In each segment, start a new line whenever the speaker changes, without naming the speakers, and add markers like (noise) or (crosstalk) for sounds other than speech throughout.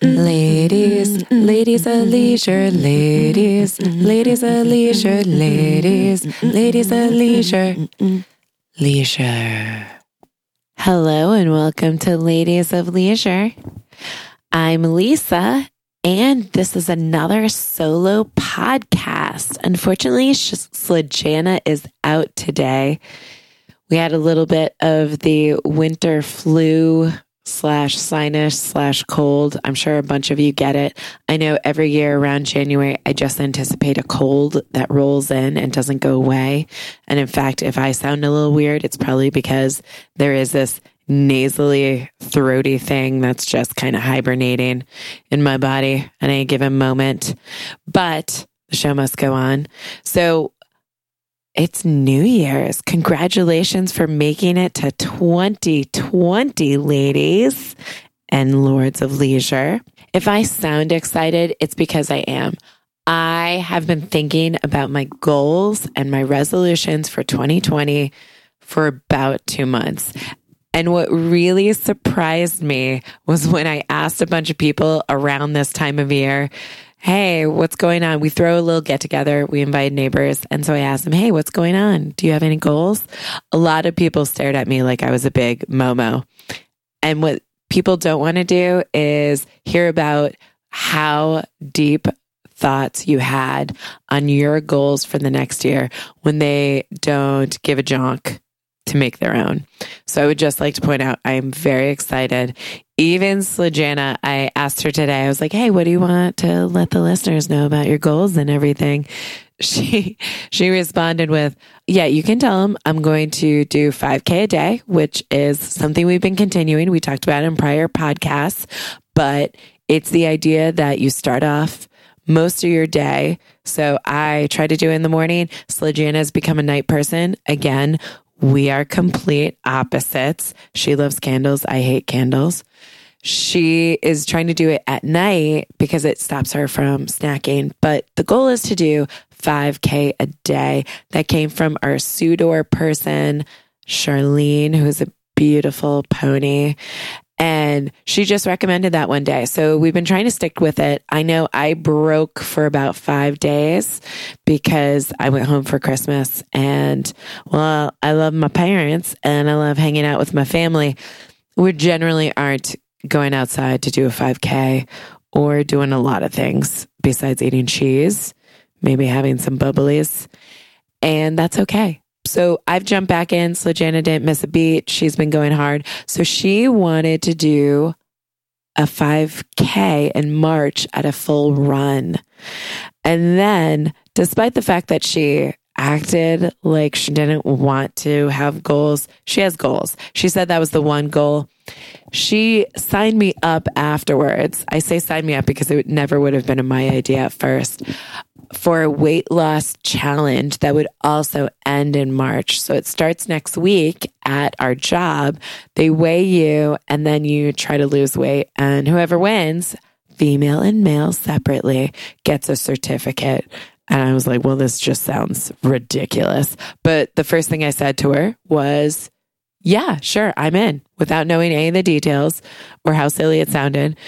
Ladies, ladies of leisure, ladies, ladies of leisure, ladies, ladies of leisure, leisure. Hello and welcome to Ladies of Leisure. I'm Lisa, and this is another solo podcast. Unfortunately, Slajana is out today. We had a little bit of the winter flu slash sinus slash cold. I'm sure a bunch of you get it. I know every year around January, I just anticipate a cold that rolls in and doesn't go away. And in fact, if I sound a little weird, it's probably because there is this nasally, throaty thing that's just kind of hibernating in my body at any given moment. But the show must go on. So it's New Year's. Congratulations for making it to 2020, ladies and lords of leisure. If I sound excited, it's because I am. I have been thinking about my goals and my resolutions for 2020 for about two months. And what really surprised me was when I asked a bunch of people around this time of year, Hey, what's going on? We throw a little get together. We invite neighbors. And so I asked them, Hey, what's going on? Do you have any goals? A lot of people stared at me like I was a big Momo. And what people don't want to do is hear about how deep thoughts you had on your goals for the next year when they don't give a jonk to make their own. So I would just like to point out I am very excited. Even Slajana, I asked her today, I was like, hey, what do you want to let the listeners know about your goals and everything? (laughs) She she responded with, "Yeah, you can tell them I'm going to do 5k a day, which is something we've been continuing. We talked about in prior podcasts, but it's the idea that you start off most of your day. So I try to do it in the morning. Slajana has become a night person. Again, we are complete opposites. She loves candles. I hate candles. She is trying to do it at night because it stops her from snacking. But the goal is to do 5K a day. That came from our Sudor person, Charlene, who's a beautiful pony. And she just recommended that one day. So we've been trying to stick with it. I know I broke for about five days because I went home for Christmas and well, I love my parents and I love hanging out with my family. We generally aren't going outside to do a 5K or doing a lot of things besides eating cheese, maybe having some bubblies. And that's okay. So I've jumped back in. Slajana didn't miss a beat. She's been going hard. So she wanted to do a 5K in March at a full run. And then, despite the fact that she acted like she didn't want to have goals, she has goals. She said that was the one goal. She signed me up afterwards. I say signed me up because it never would have been my idea at first for a weight loss challenge that would also end in March. So it starts next week at our job. They weigh you and then you try to lose weight. And whoever wins, female and male separately, gets a certificate. And I was like, well, this just sounds ridiculous. But the first thing I said to her was, yeah, sure, I'm in without knowing any of the details or how silly it sounded.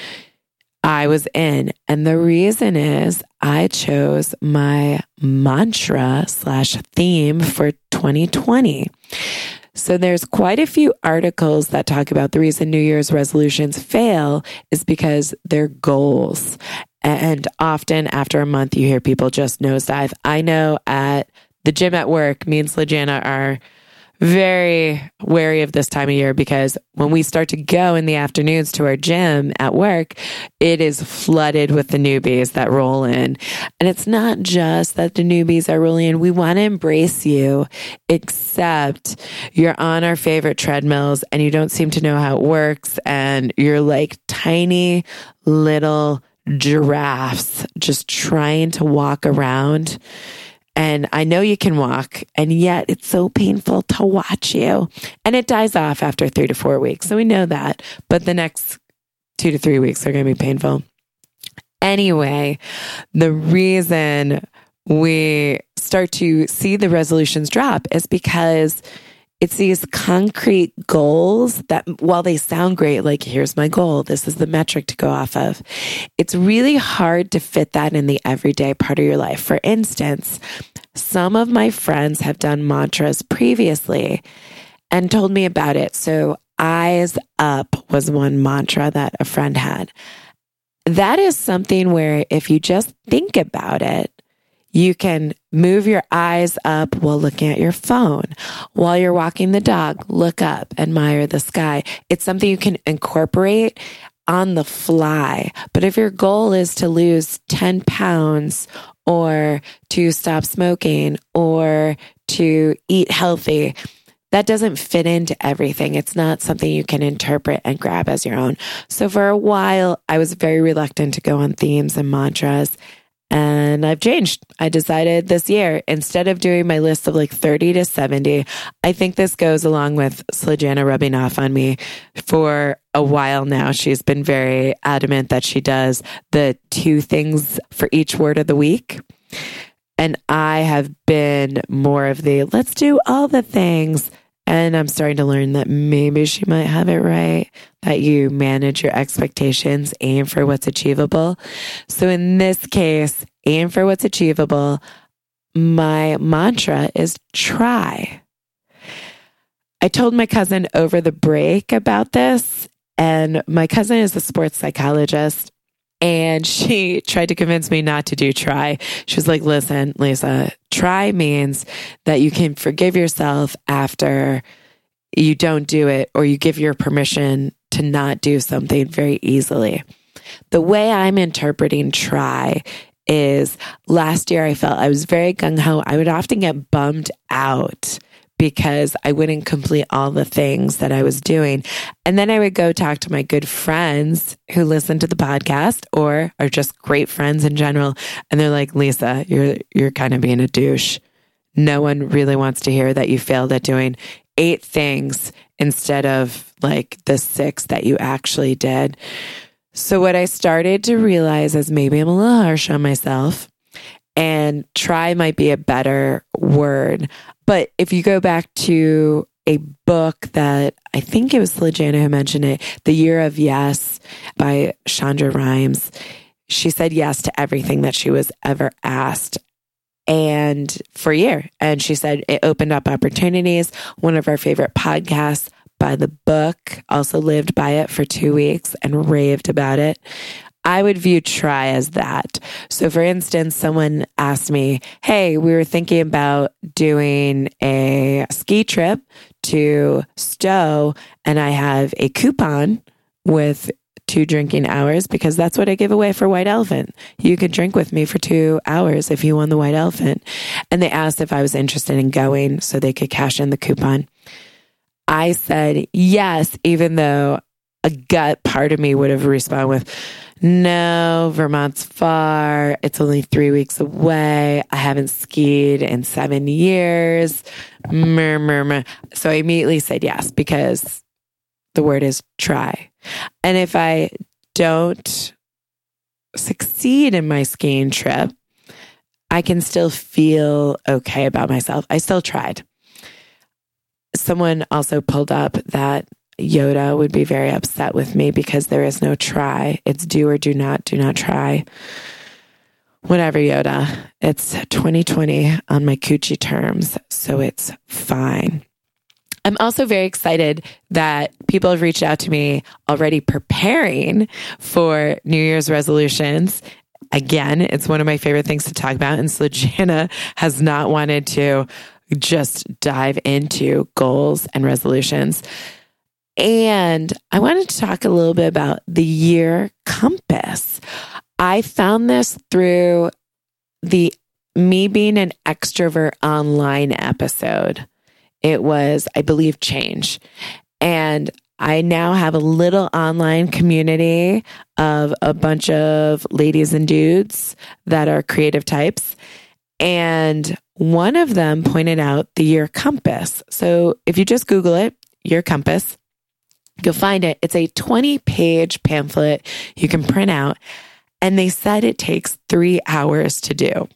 I was in. And the reason is I chose my mantra slash theme for 2020. So there's quite a few articles that talk about the reason New Year's resolutions fail is because they're goals. And often after a month, you hear people just nosedive. I know at the gym at work, me and Slajana are very wary of this time of year because when we start to go in the afternoons to our gym at work, it is flooded with the newbies that roll in. And it's not just that the newbies are rolling in. We want to embrace you, except you're on our favorite treadmills and you don't seem to know how it works. And you're like tiny little giraffes just trying to walk around and I know you can walk, and yet it's so painful to watch you. And it dies off after three to four weeks. So we know that. But the next two to three weeks are going to be painful. Anyway, the reason we start to see the resolutions drop is because It's these concrete goals that, while they sound great, like here's my goal, this is the metric to go off of, it's really hard to fit that in the everyday part of your life. For instance, some of my friends have done mantras previously and told me about it. So, eyes up was one mantra that a friend had. That is something where if you just think about it, you can move your eyes up while looking at your phone. While you're walking the dog, look up, admire the sky. It's something you can incorporate on the fly. But if your goal is to lose 10 pounds or to stop smoking or to eat healthy, that doesn't fit into everything. It's not something you can interpret and grab as your own. So for a while, I was very reluctant to go on themes and mantras. And I've changed. I decided this year, instead of doing my list of like 30 to 70, I think this goes along with Slajana rubbing off on me for a while now. She's been very adamant that she does the two things for each word of the week. And I have been more of the let's do all the things and I'm starting to learn that maybe she might have it right that you manage your expectations, aim for what's achievable. So in this case, aim for what's achievable. My mantra is try. I told my cousin over the break about this, and my cousin is a sports psychologist. And (laughs) she tried to convince me not to do try. She was like, listen, Lisa, try means that you can forgive yourself after you don't do it or you give your permission to not do something very easily. The way I'm interpreting try is last year I felt I was very gung ho. I would often get bummed out because I wouldn't complete all the things that I was doing. And then I would go talk to my good friends who listen to the podcast or are just great friends in general. And they're like, Lisa, you're, you're kind of being a douche. No one really wants to hear that you failed at doing eight things instead of like the six that you actually did. So, what I started to realize is maybe I'm a little harsh on myself, and try might be a better word. But if you go back to a book that I think it was Slajana who mentioned it, The Year of Yes by Shonda Rhimes, she said yes to everything that she was ever asked and for a year. And she said it opened up opportunities. One of our favorite podcasts by the book also lived by it for two weeks and raved about it. I would view try as that. So, for instance, someone asked me, Hey, we were thinking about doing a ski trip to Stowe, and I have a coupon with two drinking hours because that's what I give away for White Elephant. You could drink with me for two hours if you won the White Elephant. And they asked if I was interested in going so they could cash in the coupon. I said yes, even though a gut part of me would have responded with, no, Vermont's far. It's only three weeks away. I haven't skied in seven years. Mur. So I immediately said yes because the word is try. And if I don't succeed in my skiing trip, I can still feel okay about myself. I still tried. Someone also pulled up that Yoda would be very upset with me because there is no try. It's do or do not, do not try. Whatever, Yoda. It's 2020 on my coochie terms, so it's fine. I'm also very excited that people have reached out to me already preparing for New Year's resolutions. Again, it's one of my favorite things to talk about. And Slajana has not wanted to just dive into goals and resolutions. And I wanted to talk a little bit about the year compass. I found this through the Me Being an Extrovert Online episode. It was, I believe, Change. And I now have a little online community of a bunch of ladies and dudes that are creative types. And one of them pointed out the year compass. So if you just Google it, year compass, You'll find it. It's a 20 page pamphlet you can print out. And they said it takes three hours to do.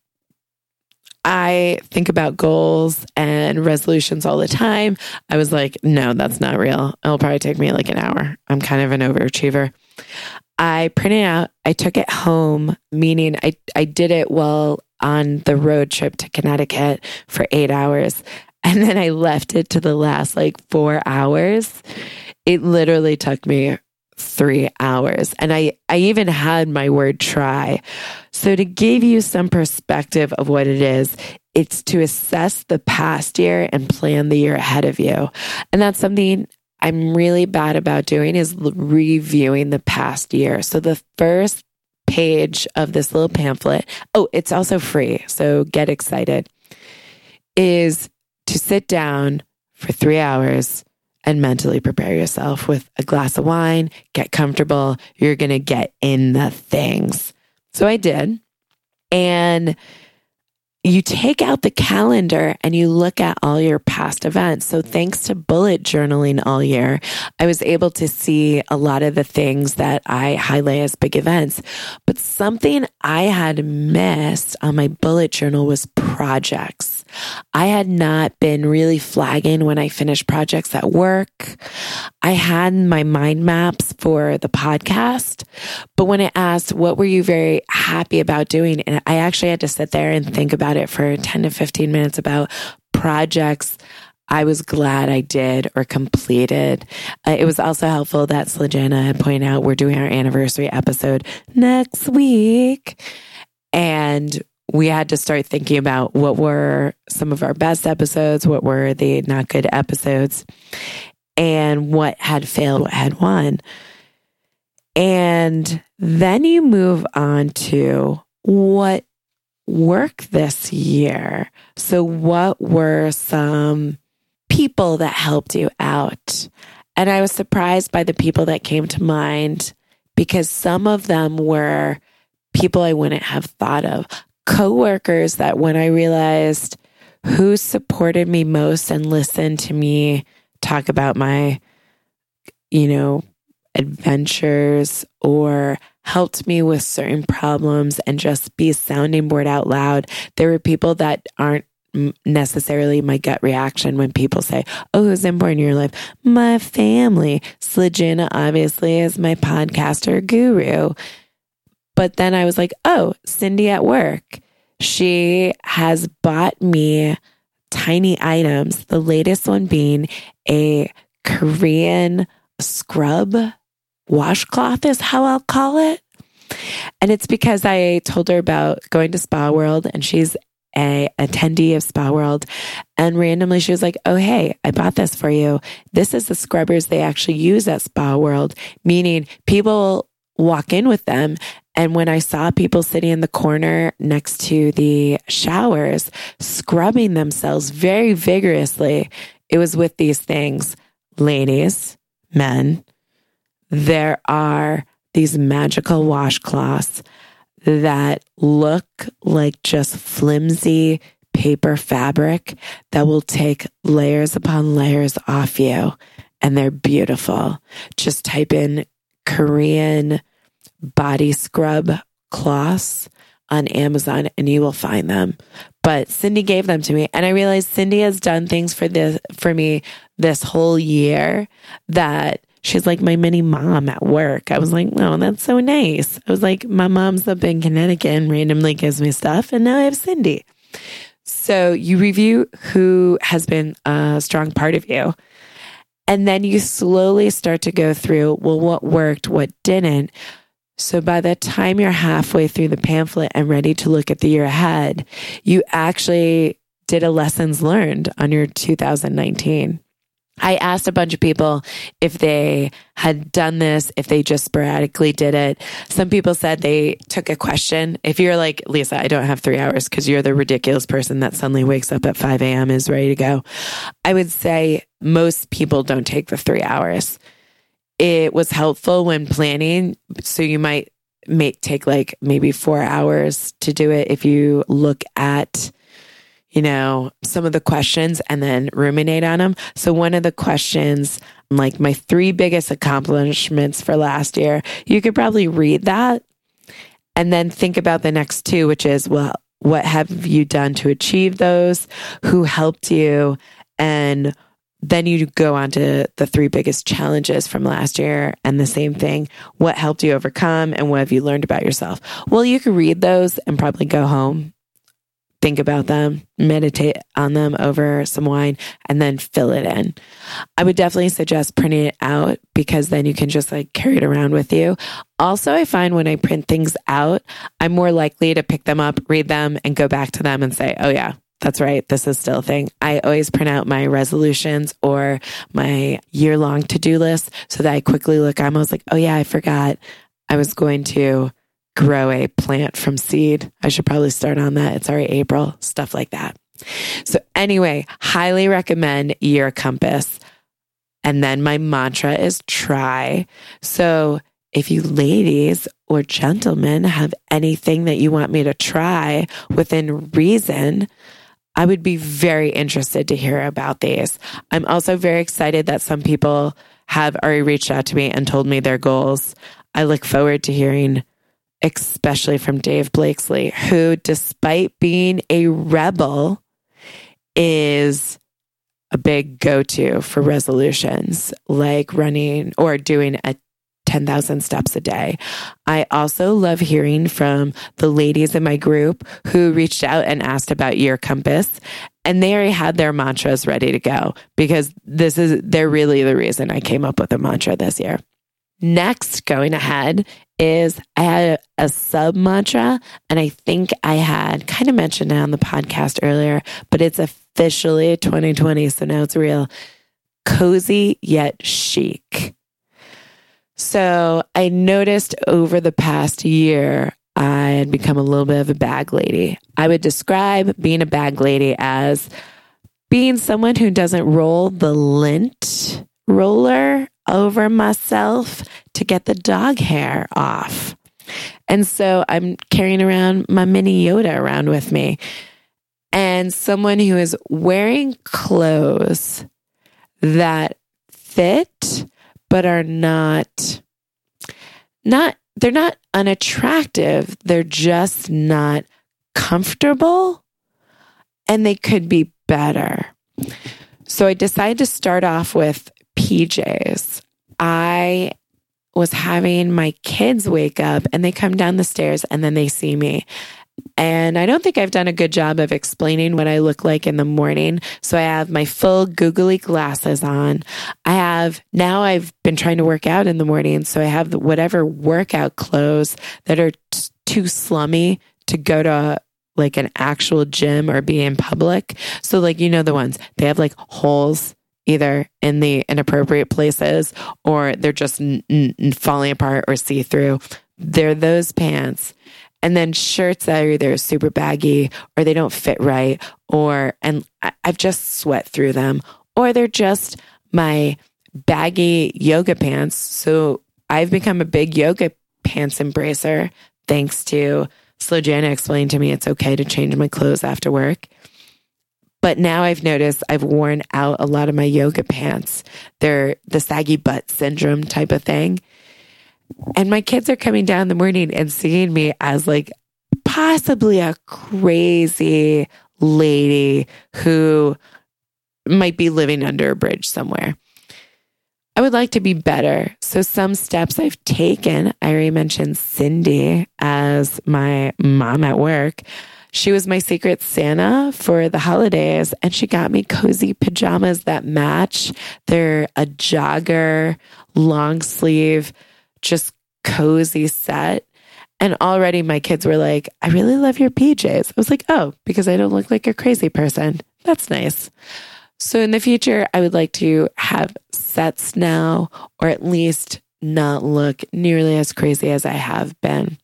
I think about goals and resolutions all the time. I was like, no, that's not real. It'll probably take me like an hour. I'm kind of an overachiever. I printed out, I took it home, meaning I, I did it while on the road trip to Connecticut for eight hours. And then I left it to the last like four hours. It literally took me three hours. And I, I even had my word try. So to give you some perspective of what it is, it's to assess the past year and plan the year ahead of you. And that's something I'm really bad about doing is reviewing the past year. So the first page of this little pamphlet, oh, it's also free. So get excited, is to sit down for three hours and mentally prepare yourself with a glass of wine, get comfortable. You're going to get in the things. So I did. And you take out the calendar and you look at all your past events. So, thanks to bullet journaling all year, I was able to see a lot of the things that I highlight as big events. But something I had missed on my bullet journal was projects. I had not been really flagging when I finished projects at work. I had my mind maps for the podcast, but when it asked, what were you very happy about doing? And I actually had to sit there and think about it for 10 to 15 minutes about projects I was glad I did or completed. Uh, it was also helpful that Slajana had pointed out we're doing our anniversary episode next week. And we had to start thinking about what were some of our best episodes, what were the not good episodes, and what had failed, what had won. And then you move on to what worked this year. So, what were some people that helped you out? And I was surprised by the people that came to mind because some of them were people I wouldn't have thought of coworkers that when I realized who supported me most and listened to me talk about my, you know, adventures or helped me with certain problems and just be sounding board out loud. There were people that aren't necessarily my gut reaction when people say, Oh, who's important in your life? My family. Slajana obviously is my podcaster guru. But then I was like, oh, Cindy at work. She has bought me tiny items, the latest one being a Korean scrub washcloth, is how I'll call it. And it's because I told her about going to Spa World and she's a attendee of Spa World. And randomly she was like, Oh, hey, I bought this for you. This is the scrubbers they actually use at Spa World, meaning people walk in with them and when I saw people sitting in the corner next to the showers, scrubbing themselves very vigorously, it was with these things. Ladies, men, there are these magical washcloths that look like just flimsy paper fabric that will take layers upon layers off you. And they're beautiful. Just type in Korean body scrub cloths on Amazon and you will find them. But Cindy gave them to me and I realized Cindy has done things for this for me this whole year that she's like my mini mom at work. I was like, "Oh, that's so nice." I was like, "My mom's up in Connecticut and randomly gives me stuff and now I have Cindy." So you review who has been a strong part of you. And then you slowly start to go through, well, what worked, what didn't so by the time you're halfway through the pamphlet and ready to look at the year ahead, you actually did a lessons learned on your 2019. I asked a bunch of people if they had done this, if they just sporadically did it. Some people said they took a question. If you're like, Lisa, I don't have three hours because you're the ridiculous person that suddenly wakes up at 5 a.m. is ready to go. I would say most people don't take the three hours it was helpful when planning. So you might take like maybe four hours to do it if you look at you know some of the questions and then ruminate on them so one of the questions like my three biggest accomplishments for last year you could probably read that and then think about the next two which is well what have you done to achieve those? Who helped you? And then you go on to the three biggest challenges from last year and the same thing. What helped you overcome and what have you learned about yourself? Well, you can read those and probably go home, think about them, meditate on them over some wine, and then fill it in. I would definitely suggest printing it out because then you can just like carry it around with you. Also, I find when I print things out, I'm more likely to pick them up, read them, and go back to them and say, oh, yeah, that's right. This is still a thing. I always print out my resolutions or my year long to do list so that I quickly look. I'm always like, oh, yeah, I forgot I was going to grow a plant from seed. I should probably start on that. It's already April, stuff like that. So, anyway, highly recommend Year Compass. And then my mantra is try. So, if you ladies or gentlemen have anything that you want me to try within reason, I would be very interested to hear about these. I'm also very excited that some people have already reached out to me and told me their goals. I look forward to hearing, especially from Dave Blakesley, who, despite being a rebel, is a big go to for resolutions like running or doing a 10,000 steps a day. I also love hearing from the ladies in my group who reached out and asked about your Compass. And they already had their mantras ready to go because this is, they're really the reason I came up with a mantra this year. Next, going ahead, is I had a sub mantra, and I think I had kind of mentioned it on the podcast earlier, but it's officially 2020, so now it's real. Cozy yet chic. So I noticed over the past year, I had become a little bit of a bag lady. I would describe being a bag lady as being someone who doesn't roll the lint roller over myself to get the dog hair off. And so I'm carrying around my mini Yoda around with me. And someone who is wearing clothes that fit but are not not they're not unattractive. They're just not comfortable and they could be better. So i decided to start off with pjs i was having my kids wake up and they come down the stairs and then they see me and I don't think I've done a good job of explaining what I look like in the morning. So I have my full googly glasses on. I have now I've been trying to work out in the morning. So I have whatever workout clothes that are t- too slummy to go to like an actual gym or be in public. So like, you know, the ones they have like holes either in the inappropriate places or they're just n- n- falling apart or see through. They're those pants and then shirts that are either super baggy or they don't fit right or and I've just sweat through them or they're just my baggy yoga pants. So I've become a big yoga pants embracer thanks to Slajana explained to me it's okay to change my clothes after work. But now I've noticed I've worn out a lot of my yoga pants. They're the saggy butt syndrome type of thing. And my kids are coming down in the morning and seeing me as like possibly a crazy lady who might be living under a bridge somewhere. I would like to be better. So, some steps I've taken, I already mentioned Cindy as my mom at work. She was my secret Santa for the holidays, and she got me cozy pajamas that match. They're a jogger, long sleeve just cozy set. And already my kids were like, I really love your PJs. I was like, oh, because I don't look like a crazy person. That's nice. So in the future, I would like to have sets now, or at least not look nearly as crazy as I have been.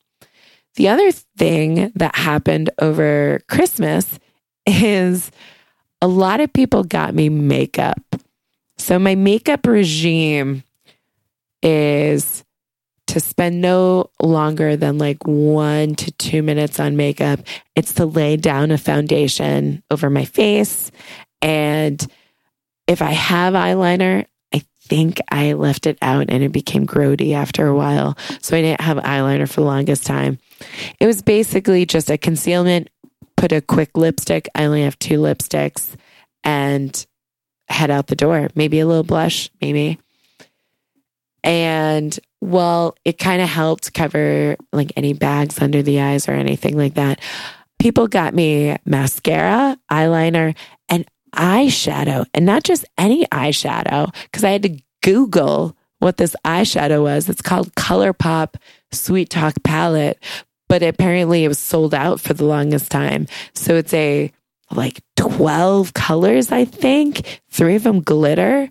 The other thing that happened over Christmas is a lot of people got me makeup. So my makeup regime is to spend no longer than like one to two minutes on makeup. It's to lay down a foundation over my face. And if I have eyeliner, I think I left it out and it became grody after a while. So I didn't have eyeliner for the longest time. It was basically just a concealment put a quick lipstick. I only have two lipsticks and head out the door. Maybe a little blush, maybe. And well, it kind of helped cover like any bags under the eyes or anything like that. People got me mascara, eyeliner, and eyeshadow, and not just any eyeshadow, because I had to Google what this eyeshadow was. It's called ColourPop Sweet Talk Palette, but apparently it was sold out for the longest time. So it's a like 12 colors, I think, three of them glitter.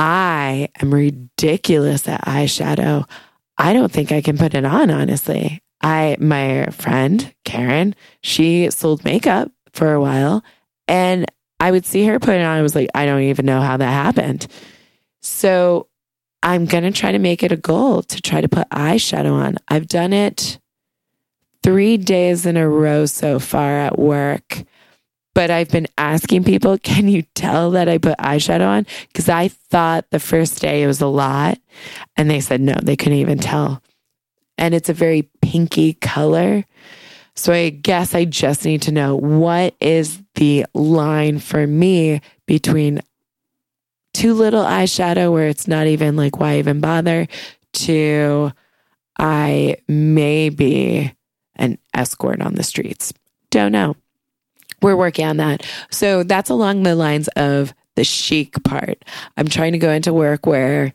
I am ridiculous at eyeshadow. I don't think I can put it on, honestly. I, my friend Karen, she sold makeup for a while and I would see her put it on. I was like, I don't even know how that happened. So I'm going to try to make it a goal to try to put eyeshadow on. I've done it three days in a row so far at work. But I've been asking people, can you tell that I put eyeshadow on? Because I thought the first day it was a lot. And they said, no, they couldn't even tell. And it's a very pinky color. So I guess I just need to know what is the line for me between too little eyeshadow where it's not even like, why even bother, to I may be an escort on the streets. Don't know. We're working on that. So that's along the lines of the chic part. I'm trying to go into work where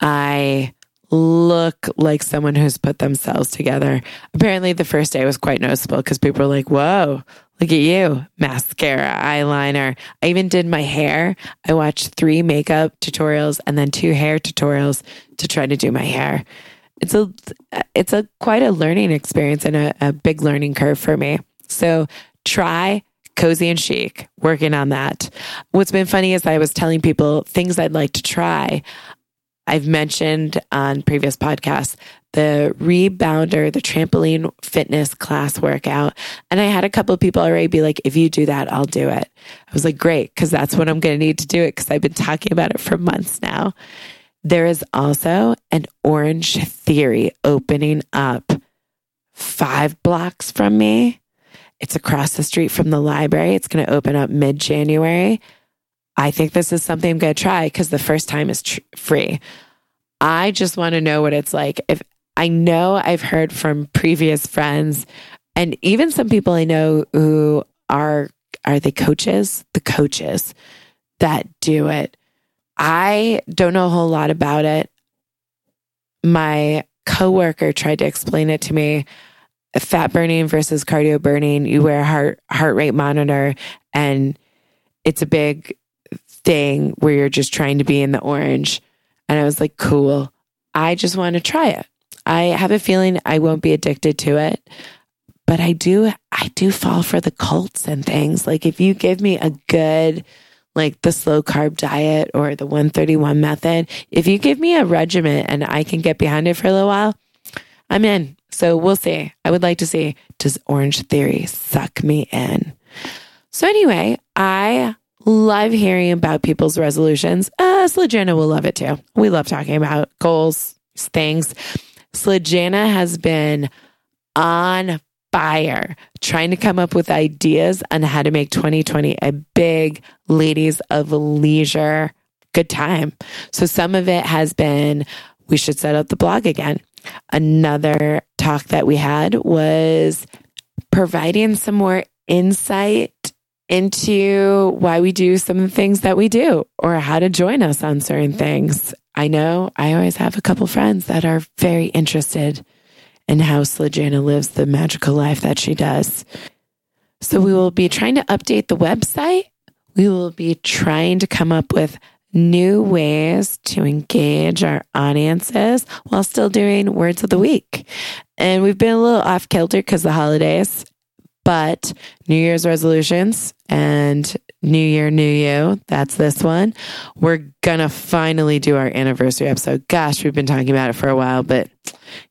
I look like someone who's put themselves together. Apparently, the first day was quite noticeable because people were like, whoa, look at you mascara, eyeliner. I even did my hair. I watched three makeup tutorials and then two hair tutorials to try to do my hair. It's a, it's a quite a learning experience and a, a big learning curve for me. So try cozy and chic, working on that. What's been funny is I was telling people things I'd like to try. I've mentioned on previous podcasts the rebounder, the trampoline fitness class workout. And I had a couple of people already be like, if you do that, I'll do it. I was like, great, because that's what I'm going to need to do it because I've been talking about it for months now. There is also an Orange Theory opening up five blocks from me. It's across the street from the library. It's going to open up mid January. I think this is something I'm going to try because the first time is tr- free. I just want to know what it's like. If I know I've heard from previous friends and even some people I know who are are they coaches? The coaches that do it. I don't know a whole lot about it. My coworker tried to explain it to me. Fat burning versus cardio burning. You wear a heart heart rate monitor and it's a big thing where you're just trying to be in the orange. And I was like, cool. I just want to try it. I have a feeling I won't be addicted to it, but I do, I do fall for the cults and things. Like if you give me a good, like the slow carb diet or the 131 method, if you give me a regimen and I can get behind it for a little while, I'm in. So we'll see. I would like to see does Orange Theory suck me in? So anyway, I love hearing about people's resolutions. Uh, Slajana will love it too. We love talking about goals, things. Slajana has been on fire trying to come up with ideas on how to make 2020 a big ladies of leisure good time. So some of it has been we should set up the blog again. Another talk that we had was providing some more insight into why we do some of the things that we do or how to join us on certain mm-hmm. things. I know I always have a couple friends that are very interested in how Slajana lives the magical life that she does. So we will be trying to update the website. We will be trying to come up with new ways to engage our audiences while still doing words of the week. And we've been a little off kilter because the holidays but New Year's resolutions and New Year, New You, that's this one. We're going to finally do our anniversary episode. Gosh, we've been talking about it for a while, but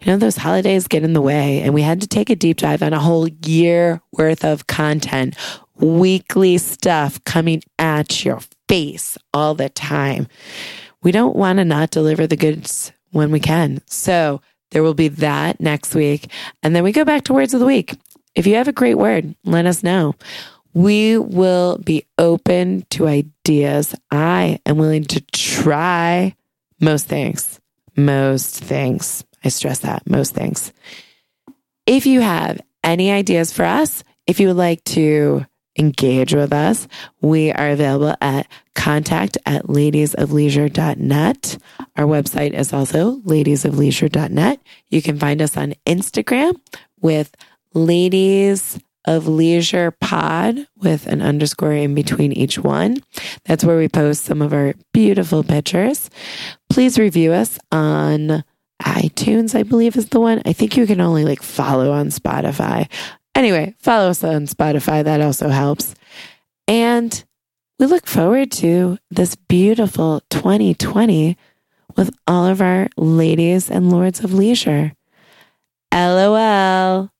you know, those holidays get in the way. And we had to take a deep dive on a whole year worth of content, weekly stuff coming at your face all the time. We don't want to not deliver the goods when we can. So there will be that next week. And then we go back to words of the week. if you have a great word, let us know. We will be open to ideas. I am willing to try most things. Most things. I stress that, most things. If you have any ideas for us, if you would like to engage with us, we are available at contact at ladiesofleisure.net. Our website is also ladiesofleisure.net. You can find us on Instagram with ladies of leisure pod with an underscore in between each one. That's where we post some of our beautiful pictures. Please review us on iTunes, I believe is the one. I think you can only like follow on Spotify. Anyway, follow us on Spotify. That also helps. And we look forward to this beautiful 2020 with all of our ladies and lords of leisure. LOL.